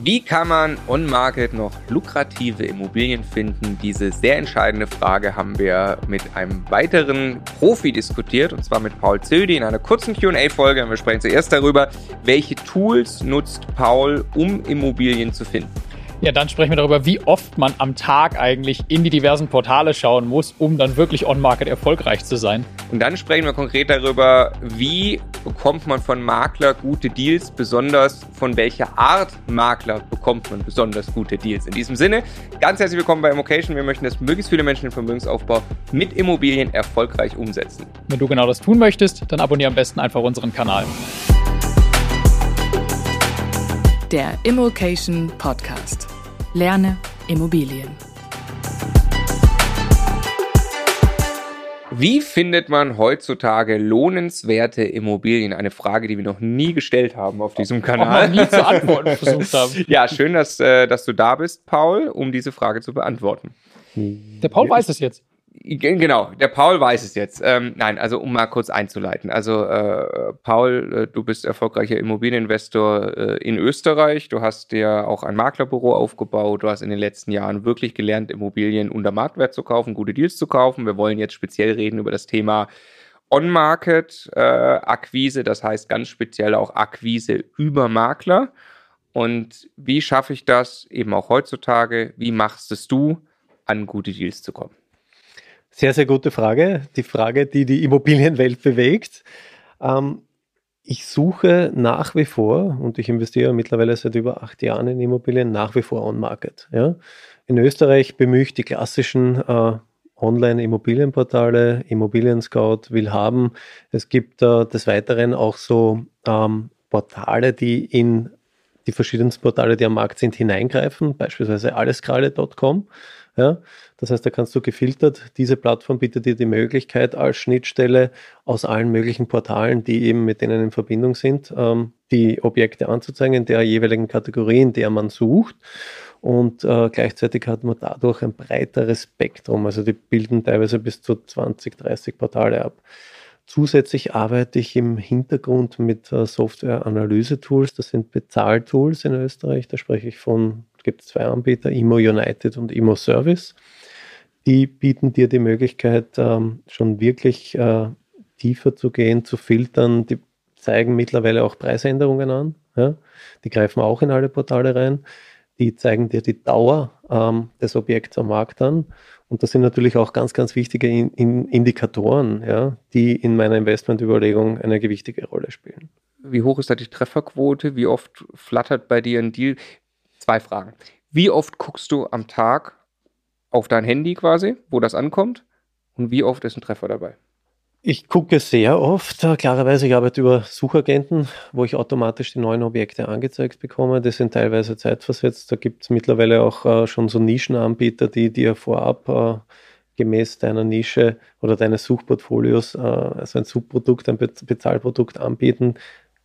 Wie kann man on-market noch lukrative Immobilien finden? Diese sehr entscheidende Frage haben wir mit einem weiteren Profi diskutiert, und zwar mit Paul Zildi in einer kurzen QA-Folge. Wir sprechen zuerst darüber, welche Tools nutzt Paul, um Immobilien zu finden. Ja, dann sprechen wir darüber, wie oft man am Tag eigentlich in die diversen Portale schauen muss, um dann wirklich on-market erfolgreich zu sein. Und dann sprechen wir konkret darüber, wie bekommt man von Makler gute Deals, besonders von welcher Art Makler bekommt man besonders gute Deals. In diesem Sinne, ganz herzlich willkommen bei Immocation. Wir möchten, dass möglichst viele Menschen den Vermögensaufbau mit Immobilien erfolgreich umsetzen. Wenn du genau das tun möchtest, dann abonniere am besten einfach unseren Kanal. Der Immocation Podcast. Lerne Immobilien. Wie findet man heutzutage lohnenswerte Immobilien? Eine Frage, die wir noch nie gestellt haben auf diesem Kanal. Auch noch nie zu antworten versucht haben. Ja, schön, dass, äh, dass du da bist, Paul, um diese Frage zu beantworten. Der Paul weiß es jetzt. Genau, der Paul weiß es jetzt. Ähm, nein, also um mal kurz einzuleiten. Also äh, Paul, äh, du bist erfolgreicher Immobilieninvestor äh, in Österreich. Du hast dir auch ein Maklerbüro aufgebaut. Du hast in den letzten Jahren wirklich gelernt, Immobilien unter Marktwert zu kaufen, gute Deals zu kaufen. Wir wollen jetzt speziell reden über das Thema On-Market-Akquise, äh, das heißt ganz speziell auch Akquise über Makler. Und wie schaffe ich das eben auch heutzutage? Wie machst es du, an gute Deals zu kommen? Sehr, sehr gute Frage. Die Frage, die die Immobilienwelt bewegt. Ähm, ich suche nach wie vor, und ich investiere mittlerweile seit über acht Jahren in Immobilien, nach wie vor on-market. Ja? In Österreich bemühe ich die klassischen äh, Online-Immobilienportale, Immobilien Scout, will haben. Es gibt äh, des Weiteren auch so ähm, Portale, die in die verschiedensten Portale, die am Markt sind, hineingreifen, beispielsweise allesgrade.com. Ja, das heißt, da kannst du gefiltert, diese Plattform bietet dir die Möglichkeit als Schnittstelle aus allen möglichen Portalen, die eben mit denen in Verbindung sind, ähm, die Objekte anzuzeigen in der jeweiligen Kategorie, in der man sucht. Und äh, gleichzeitig hat man dadurch ein breiteres Spektrum. Also die bilden teilweise bis zu 20, 30 Portale ab. Zusätzlich arbeite ich im Hintergrund mit äh, Software-Analyse-Tools. Das sind Bezahltools in Österreich. Da spreche ich von gibt es zwei Anbieter, Imo United und Imo Service. Die bieten dir die Möglichkeit, ähm, schon wirklich äh, tiefer zu gehen, zu filtern. Die zeigen mittlerweile auch Preisänderungen an. Die greifen auch in alle Portale rein. Die zeigen dir die Dauer ähm, des Objekts am Markt an. Und das sind natürlich auch ganz, ganz wichtige in, in Indikatoren, ja, die in meiner Investmentüberlegung eine gewichtige Rolle spielen. Wie hoch ist da die Trefferquote? Wie oft flattert bei dir ein Deal? zwei Fragen. Wie oft guckst du am Tag auf dein Handy quasi, wo das ankommt? Und wie oft ist ein Treffer dabei? Ich gucke sehr oft. Klarerweise, ich arbeite über Suchagenten, wo ich automatisch die neuen Objekte angezeigt bekomme. Die sind teilweise zeitversetzt. Da gibt es mittlerweile auch äh, schon so Nischenanbieter, die dir vorab äh, gemäß deiner Nische oder deines Suchportfolios äh, also ein Subprodukt, ein Bezahlprodukt anbieten,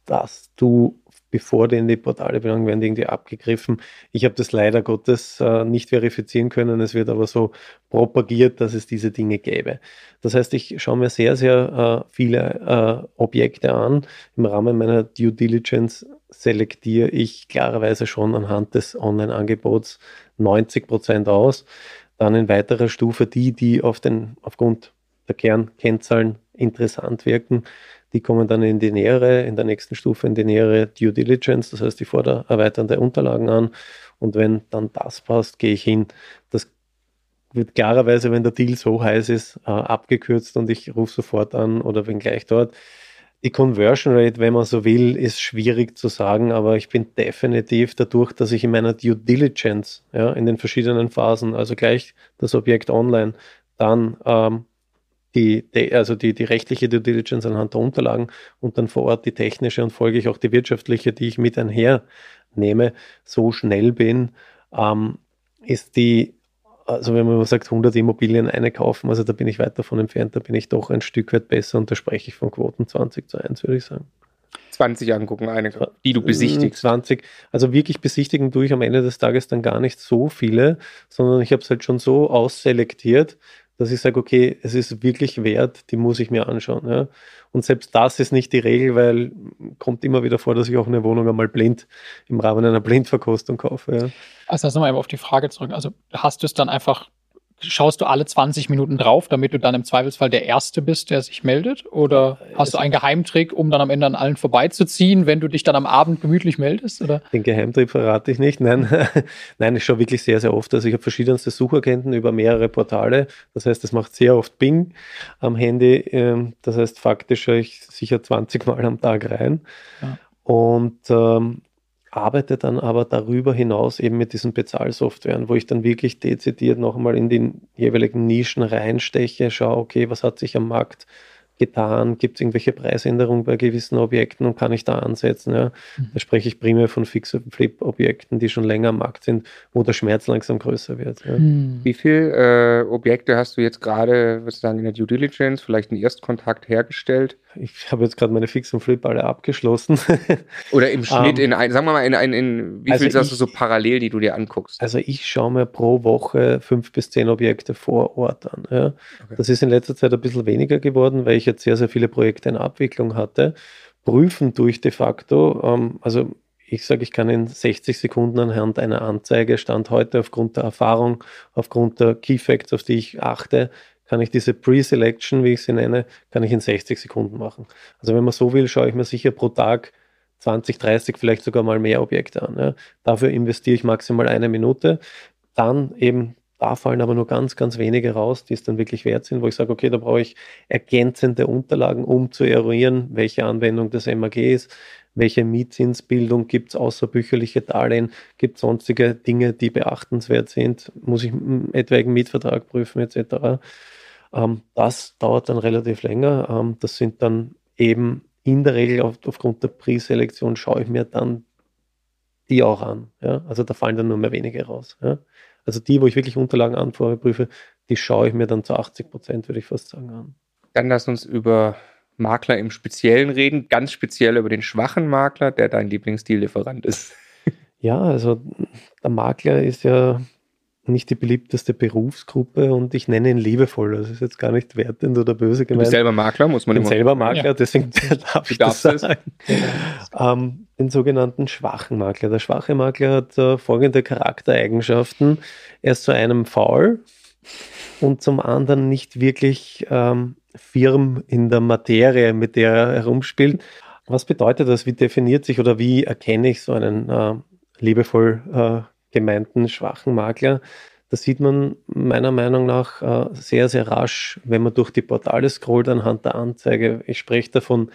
dass du bevor die in die Portale gelangen, werden die irgendwie abgegriffen. Ich habe das leider Gottes äh, nicht verifizieren können. Es wird aber so propagiert, dass es diese Dinge gäbe. Das heißt, ich schaue mir sehr, sehr äh, viele äh, Objekte an. Im Rahmen meiner Due Diligence selektiere ich klarerweise schon anhand des Online-Angebots 90 Prozent aus. Dann in weiterer Stufe die, die auf den, aufgrund der Kernkennzahlen interessant wirken, die kommen dann in die nähere, in der nächsten Stufe in die nähere Due Diligence, das heißt, ich fordere erweiternde Unterlagen an und wenn dann das passt, gehe ich hin. Das wird klarerweise, wenn der Deal so heiß ist, äh, abgekürzt und ich rufe sofort an oder bin gleich dort. Die Conversion Rate, wenn man so will, ist schwierig zu sagen, aber ich bin definitiv dadurch, dass ich in meiner Due Diligence, ja, in den verschiedenen Phasen, also gleich das Objekt online, dann ähm, die, also die, die rechtliche Due Diligence anhand der Unterlagen und dann vor Ort die technische und folglich auch die wirtschaftliche, die ich mit einhernehme, so schnell bin, ähm, ist die, also wenn man sagt 100 Immobilien eine kaufen, also da bin ich weit davon entfernt, da bin ich doch ein Stück weit besser und da spreche ich von Quoten 20 zu 1, würde ich sagen. 20 angucken, eine, die du besichtigst. 20. Also wirklich besichtigen tue ich am Ende des Tages dann gar nicht so viele, sondern ich habe es halt schon so ausselektiert, dass ich sage, okay, es ist wirklich wert, die muss ich mir anschauen. Ja. Und selbst das ist nicht die Regel, weil kommt immer wieder vor, dass ich auch eine Wohnung einmal blind im Rahmen einer Blindverkostung kaufe. Ja. Also nochmal auf die Frage zurück. Also hast du es dann einfach schaust du alle 20 Minuten drauf, damit du dann im Zweifelsfall der Erste bist, der sich meldet? Oder hast du einen Geheimtrick, um dann am Ende an allen vorbeizuziehen, wenn du dich dann am Abend gemütlich meldest? Oder? Den Geheimtrick verrate ich nicht. Nein, Nein ich schaue wirklich sehr, sehr oft. Also ich habe verschiedenste Suchagenten über mehrere Portale. Das heißt, das macht sehr oft Bing am Handy. Ähm, das heißt, faktisch schaue ich sicher 20 Mal am Tag rein. Ja. Und ähm, arbeite dann aber darüber hinaus eben mit diesen Bezahlsoftwaren, wo ich dann wirklich dezidiert nochmal in die jeweiligen Nischen reinsteche, schaue, okay, was hat sich am Markt getan? Gibt es irgendwelche Preisänderungen bei gewissen Objekten und kann ich da ansetzen? Ja? Mhm. Da spreche ich primär von Fix- und Flip-Objekten, die schon länger am Markt sind, wo der Schmerz langsam größer wird. Ja? Mhm. Wie viele äh, Objekte hast du jetzt gerade, würde ich sagen, in der Due Diligence, vielleicht einen Erstkontakt hergestellt? Ich habe jetzt gerade meine Fix und Flip alle abgeschlossen. Oder im Schnitt um, ähm, in ein, sagen wir mal, in, ein, in wie also viel hast du so parallel, die du dir anguckst? Also ich schaue mir pro Woche fünf bis zehn Objekte vor Ort an. Ja. Okay. Das ist in letzter Zeit ein bisschen weniger geworden, weil ich jetzt sehr, sehr viele Projekte in Abwicklung hatte. Prüfen durch de facto, ähm, also ich sage, ich kann in 60 Sekunden anhand einer Anzeige, Stand heute aufgrund der Erfahrung, aufgrund der Key Facts, auf die ich achte, kann ich diese Pre-Selection, wie ich sie nenne, kann ich in 60 Sekunden machen. Also wenn man so will, schaue ich mir sicher pro Tag 20, 30, vielleicht sogar mal mehr Objekte an. Ja. Dafür investiere ich maximal eine Minute. Dann eben, da fallen aber nur ganz, ganz wenige raus, die es dann wirklich wert sind, wo ich sage, okay, da brauche ich ergänzende Unterlagen, um zu eruieren, welche Anwendung des MAG ist, welche Mietzinsbildung gibt es außerbücherliche Darlehen, gibt es sonstige Dinge, die beachtenswert sind, muss ich einen etwaigen Mietvertrag prüfen etc. Ähm, das dauert dann relativ länger. Ähm, das sind dann eben in der Regel auf, aufgrund der Preselektion schaue ich mir dann die auch an. Ja? Also da fallen dann nur mehr wenige raus. Ja? Also die, wo ich wirklich Unterlagen anprüfe, die schaue ich mir dann zu 80 Prozent, würde ich fast sagen, an. Dann lass uns über Makler im Speziellen reden, ganz speziell über den schwachen Makler, der dein Lieblingsdeallieferant ist. Ja, also der Makler ist ja nicht die beliebteste Berufsgruppe und ich nenne ihn liebevoll. Das ist jetzt gar nicht wertend oder böse gemeint. Du bist selber Makler, muss man ich bin immer selber Makler, ja. deswegen darf ich das sagen. Ähm, den sogenannten schwachen Makler. Der schwache Makler hat äh, folgende Charaktereigenschaften. Er ist zu einem faul und zum anderen nicht wirklich ähm, firm in der Materie, mit der er herumspielt. Was bedeutet das? Wie definiert sich oder wie erkenne ich so einen äh, liebevoll äh, gemeinten schwachen Makler. Das sieht man meiner Meinung nach äh, sehr, sehr rasch, wenn man durch die Portale scrollt anhand der Anzeige. Ich spreche davon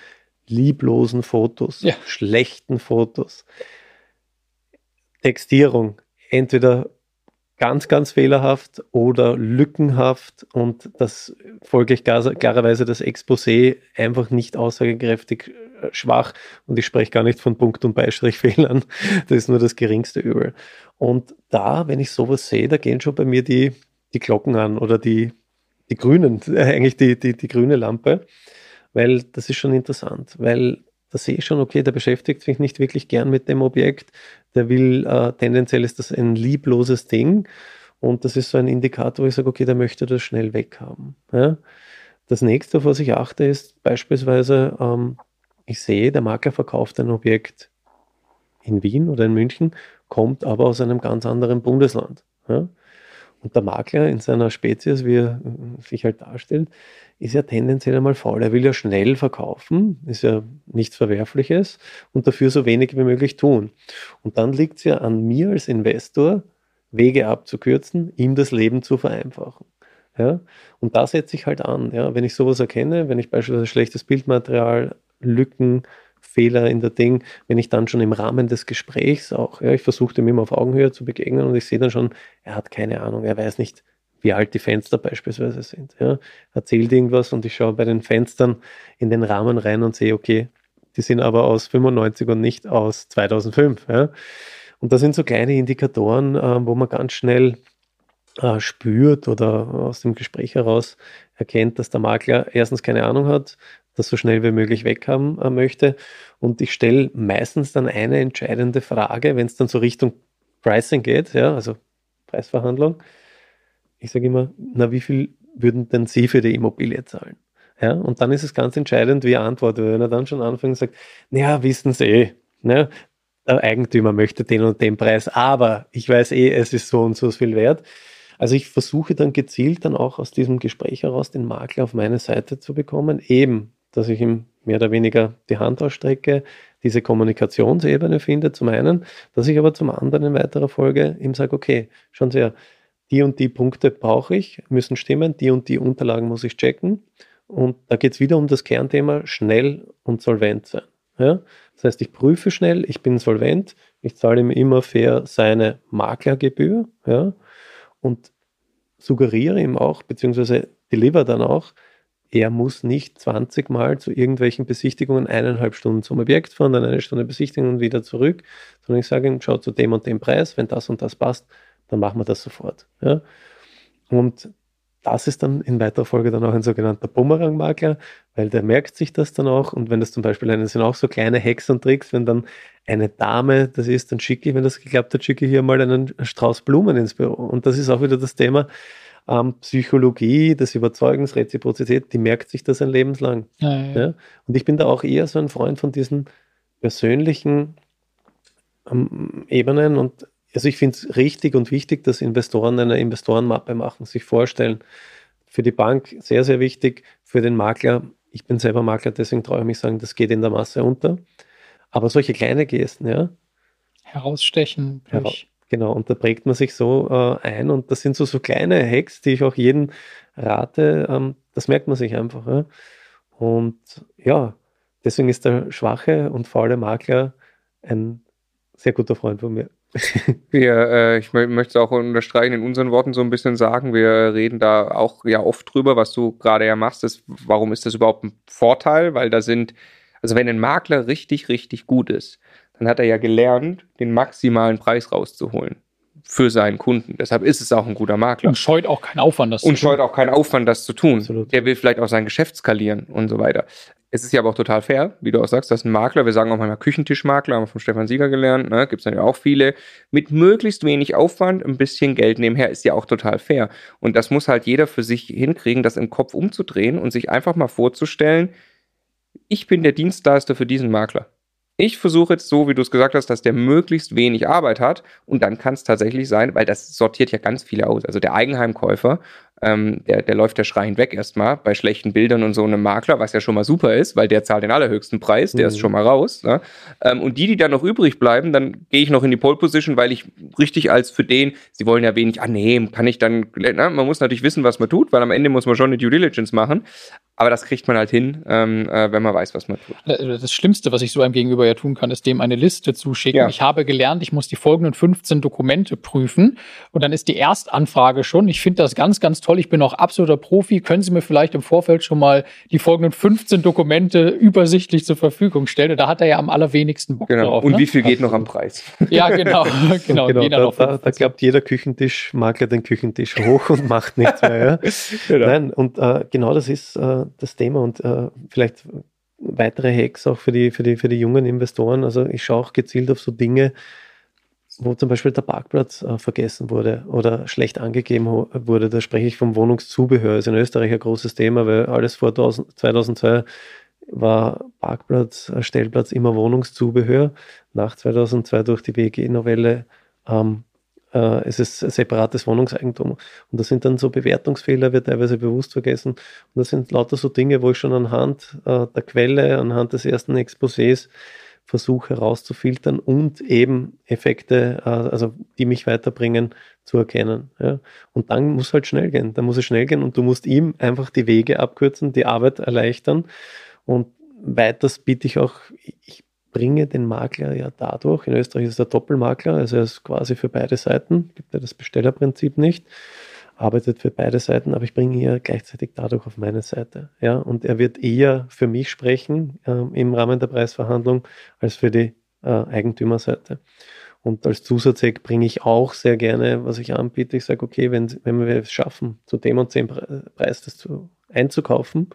lieblosen Fotos, ja. schlechten Fotos. Textierung, entweder ganz, ganz fehlerhaft oder lückenhaft und das folglich klarerweise das Exposé einfach nicht aussagekräftig äh, schwach und ich spreche gar nicht von Punkt- und Beistrichfehlern, das ist nur das geringste Übel. Und da, wenn ich sowas sehe, da gehen schon bei mir die, die Glocken an oder die, die grünen, eigentlich die, die, die grüne Lampe, weil das ist schon interessant, weil da sehe ich schon, okay, der beschäftigt sich nicht wirklich gern mit dem Objekt, der will, äh, tendenziell ist das ein liebloses Ding und das ist so ein Indikator, wo ich sage, okay, der möchte das schnell weghaben. Ja? Das nächste, auf was ich achte, ist beispielsweise, ähm, ich sehe, der Makler verkauft ein Objekt in Wien oder in München, kommt aber aus einem ganz anderen Bundesland. Ja? Und der Makler in seiner Spezies, wie er sich halt darstellt, ist ja tendenziell einmal faul. Er will ja schnell verkaufen, ist ja nichts Verwerfliches und dafür so wenig wie möglich tun. Und dann liegt es ja an mir als Investor, Wege abzukürzen, ihm das Leben zu vereinfachen. Ja? Und da setze ich halt an. Ja? Wenn ich sowas erkenne, wenn ich beispielsweise schlechtes Bildmaterial, Lücken, Fehler in der Ding, wenn ich dann schon im Rahmen des Gesprächs auch, ja, ich versuche dem immer auf Augenhöhe zu begegnen und ich sehe dann schon, er hat keine Ahnung, er weiß nicht, wie alt die Fenster beispielsweise sind. Ja. Erzählt irgendwas und ich schaue bei den Fenstern in den Rahmen rein und sehe, okay, die sind aber aus 95 und nicht aus 2005. Ja. Und das sind so kleine Indikatoren, äh, wo man ganz schnell äh, spürt oder aus dem Gespräch heraus erkennt, dass der Makler erstens keine Ahnung hat, das so schnell wie möglich weghaben äh, möchte. Und ich stelle meistens dann eine entscheidende Frage, wenn es dann so Richtung Pricing geht, ja, also Preisverhandlung. Ich sage immer, na, wie viel würden denn Sie für die Immobilie zahlen? Ja, und dann ist es ganz entscheidend, wie er antwortet. Wenn er dann schon anfängt und sagt, naja, wissen Sie eh, ne, der Eigentümer möchte den und den Preis, aber ich weiß eh, es ist so und so viel wert. Also ich versuche dann gezielt dann auch aus diesem Gespräch heraus den Makler auf meine Seite zu bekommen, eben, dass ich ihm mehr oder weniger die Hand ausstrecke, diese Kommunikationsebene finde, zum einen, dass ich aber zum anderen in weiterer Folge ihm sage, okay, schauen Sie ja, die und die Punkte brauche ich, müssen stimmen, die und die Unterlagen muss ich checken. Und da geht es wieder um das Kernthema schnell und solvent sein. Ja? Das heißt, ich prüfe schnell, ich bin solvent, ich zahle ihm immer fair seine Maklergebühr ja? und suggeriere ihm auch, beziehungsweise deliver dann auch, er muss nicht 20 Mal zu irgendwelchen Besichtigungen eineinhalb Stunden zum Objekt fahren, dann eine Stunde Besichtigung und wieder zurück, sondern ich sage ihm, schau zu dem und dem Preis, wenn das und das passt, dann machen wir das sofort. Ja? Und das ist dann in weiterer Folge dann auch ein sogenannter Bumerang-Makler, weil der merkt sich das dann auch. Und wenn das zum Beispiel eine, sind auch so kleine Hacks und Tricks, wenn dann eine Dame das ist, dann schicke ich, wenn das geklappt hat, schicke ich hier mal einen Strauß Blumen ins Büro. Und das ist auch wieder das Thema ähm, Psychologie, des Überzeugens, Reziprozität, die merkt sich das ein Lebenslang. Ja, ja. Ja? Und ich bin da auch eher so ein Freund von diesen persönlichen ähm, Ebenen und also ich finde es richtig und wichtig, dass Investoren eine Investorenmappe machen, sich vorstellen. Für die Bank sehr, sehr wichtig, für den Makler, ich bin selber Makler, deswegen traue ich mich sagen, das geht in der Masse unter. Aber solche kleine Gesten, ja. Herausstechen durch. Genau, und da prägt man sich so äh, ein und das sind so, so kleine Hacks, die ich auch jedem rate, ähm, das merkt man sich einfach. Ja? Und ja, deswegen ist der schwache und faule Makler ein sehr guter Freund von mir. wir, äh, ich möchte es auch unterstreichen, in unseren Worten so ein bisschen sagen, wir reden da auch ja oft drüber, was du gerade ja machst, ist, warum ist das überhaupt ein Vorteil? Weil da sind, also wenn ein Makler richtig, richtig gut ist, dann hat er ja gelernt, den maximalen Preis rauszuholen für seinen Kunden. Deshalb ist es auch ein guter Makler. Und scheut auch keinen Aufwand, das und zu tun. Und scheut auch keinen Aufwand, das zu tun. Absolut. Der will vielleicht auch sein Geschäft skalieren und so weiter. Es ist ja aber auch total fair, wie du auch sagst, dass ein Makler, wir sagen auch manchmal Küchentischmakler, haben wir von Stefan Sieger gelernt, ne? gibt es ja auch viele, mit möglichst wenig Aufwand ein bisschen Geld nebenher, ist ja auch total fair. Und das muss halt jeder für sich hinkriegen, das im Kopf umzudrehen und sich einfach mal vorzustellen, ich bin der Dienstleister für diesen Makler. Ich versuche jetzt so, wie du es gesagt hast, dass der möglichst wenig Arbeit hat und dann kann es tatsächlich sein, weil das sortiert ja ganz viele aus. Also der Eigenheimkäufer ähm, der, der läuft der schreiend weg erstmal bei schlechten Bildern und so einem Makler, was ja schon mal super ist, weil der zahlt den allerhöchsten Preis, der mhm. ist schon mal raus. Ne? Ähm, und die, die dann noch übrig bleiben, dann gehe ich noch in die Pole Position, weil ich richtig als für den, sie wollen ja wenig annehmen, kann ich dann, na, man muss natürlich wissen, was man tut, weil am Ende muss man schon eine Due Diligence machen. Aber das kriegt man halt hin, ähm, äh, wenn man weiß, was man tut. Äh, das Schlimmste, was ich so einem Gegenüber ja tun kann, ist dem eine Liste zuschicken. Ja. Ich habe gelernt, ich muss die folgenden 15 Dokumente prüfen. Und dann ist die Erstanfrage schon. Ich finde das ganz, ganz toll. Ich bin auch absoluter Profi. Können Sie mir vielleicht im Vorfeld schon mal die folgenden 15 Dokumente übersichtlich zur Verfügung stellen? Und da hat er ja am allerwenigsten Bock genau. drauf. Und ne? wie viel geht noch am Preis? Ja, genau. genau, genau da, da, da, glaubt jeder Küchentischmakler den Küchentisch hoch und macht nichts mehr. Ja? genau. Nein, und äh, genau das ist äh, das Thema und äh, vielleicht weitere Hacks auch für die, für, die, für die jungen Investoren. Also ich schaue auch gezielt auf so Dinge, wo zum Beispiel der Parkplatz äh, vergessen wurde oder schlecht angegeben wurde. Da spreche ich vom Wohnungszubehör. Das ist in Österreich ein großes Thema, weil alles vor 2002 war Parkplatz, äh, Stellplatz immer Wohnungszubehör. Nach 2002 durch die WG-Novelle ähm, äh, es ist separates Wohnungseigentum. Und das sind dann so Bewertungsfehler, wird teilweise bewusst vergessen. Und das sind lauter so Dinge, wo ich schon anhand äh, der Quelle, anhand des ersten Exposés versuche herauszufiltern und eben Effekte, äh, also die mich weiterbringen, zu erkennen. Ja. Und dann muss halt schnell gehen. Dann muss es schnell gehen und du musst ihm einfach die Wege abkürzen, die Arbeit erleichtern. Und weiters biete ich auch, ich bringe den Makler ja dadurch, in Österreich ist er Doppelmakler, also er ist quasi für beide Seiten, gibt ja das Bestellerprinzip nicht, arbeitet für beide Seiten, aber ich bringe ihn ja gleichzeitig dadurch auf meine Seite. Ja, und er wird eher für mich sprechen äh, im Rahmen der Preisverhandlung als für die äh, Eigentümerseite. Und als Zusatzeck bringe ich auch sehr gerne, was ich anbiete. Ich sage, okay, wenn, wenn wir es schaffen, zu dem und dem Preis das zu, einzukaufen,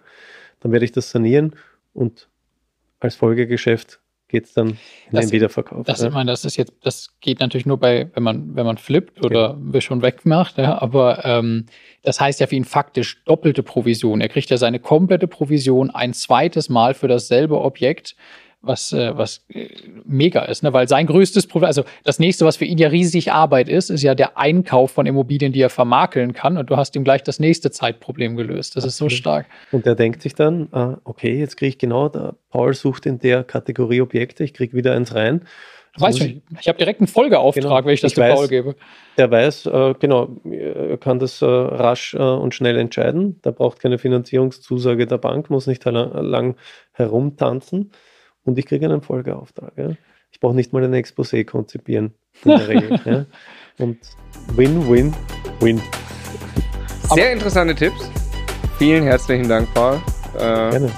dann werde ich das sanieren und als Folgegeschäft geht es dann in Das- den Wiederverkauf. Das, ja. ich meine, das ist jetzt, das geht natürlich nur bei, wenn man, wenn man flippt oder wir schon wegmacht, ja, aber ähm, das heißt ja für ihn faktisch doppelte Provision. Er kriegt ja seine komplette Provision ein zweites Mal für dasselbe Objekt, was, äh, was äh, mega ist, ne? Weil sein größtes Problem, also das nächste, was für ihn ja riesig Arbeit ist, ist ja der Einkauf von Immobilien, die er vermakeln kann. Und du hast ihm gleich das nächste Zeitproblem gelöst. Das ist so stark. Und der denkt sich dann, ah, okay, jetzt kriege ich genau, der Paul sucht in der Kategorie Objekte, ich kriege wieder eins rein. Muss schon, ich habe direkt einen Folgeauftrag, Genau. wenn ich das Ich dem weiß. Paul gebe. Der weiß, äh, genau, er kann das äh, rasch äh, und schnell entscheiden. Der braucht keine Finanzierungszusage der Bank, muss nicht lang, lang herumtanzen und ich kriege einen Folgeauftrag. Ja. Ich brauche nicht mal ein Exposé konzipieren in der Regel. ja. Und win, win, win. Sehr interessante Tipps. Vielen herzlichen Dank, Paul. Äh, Gerne.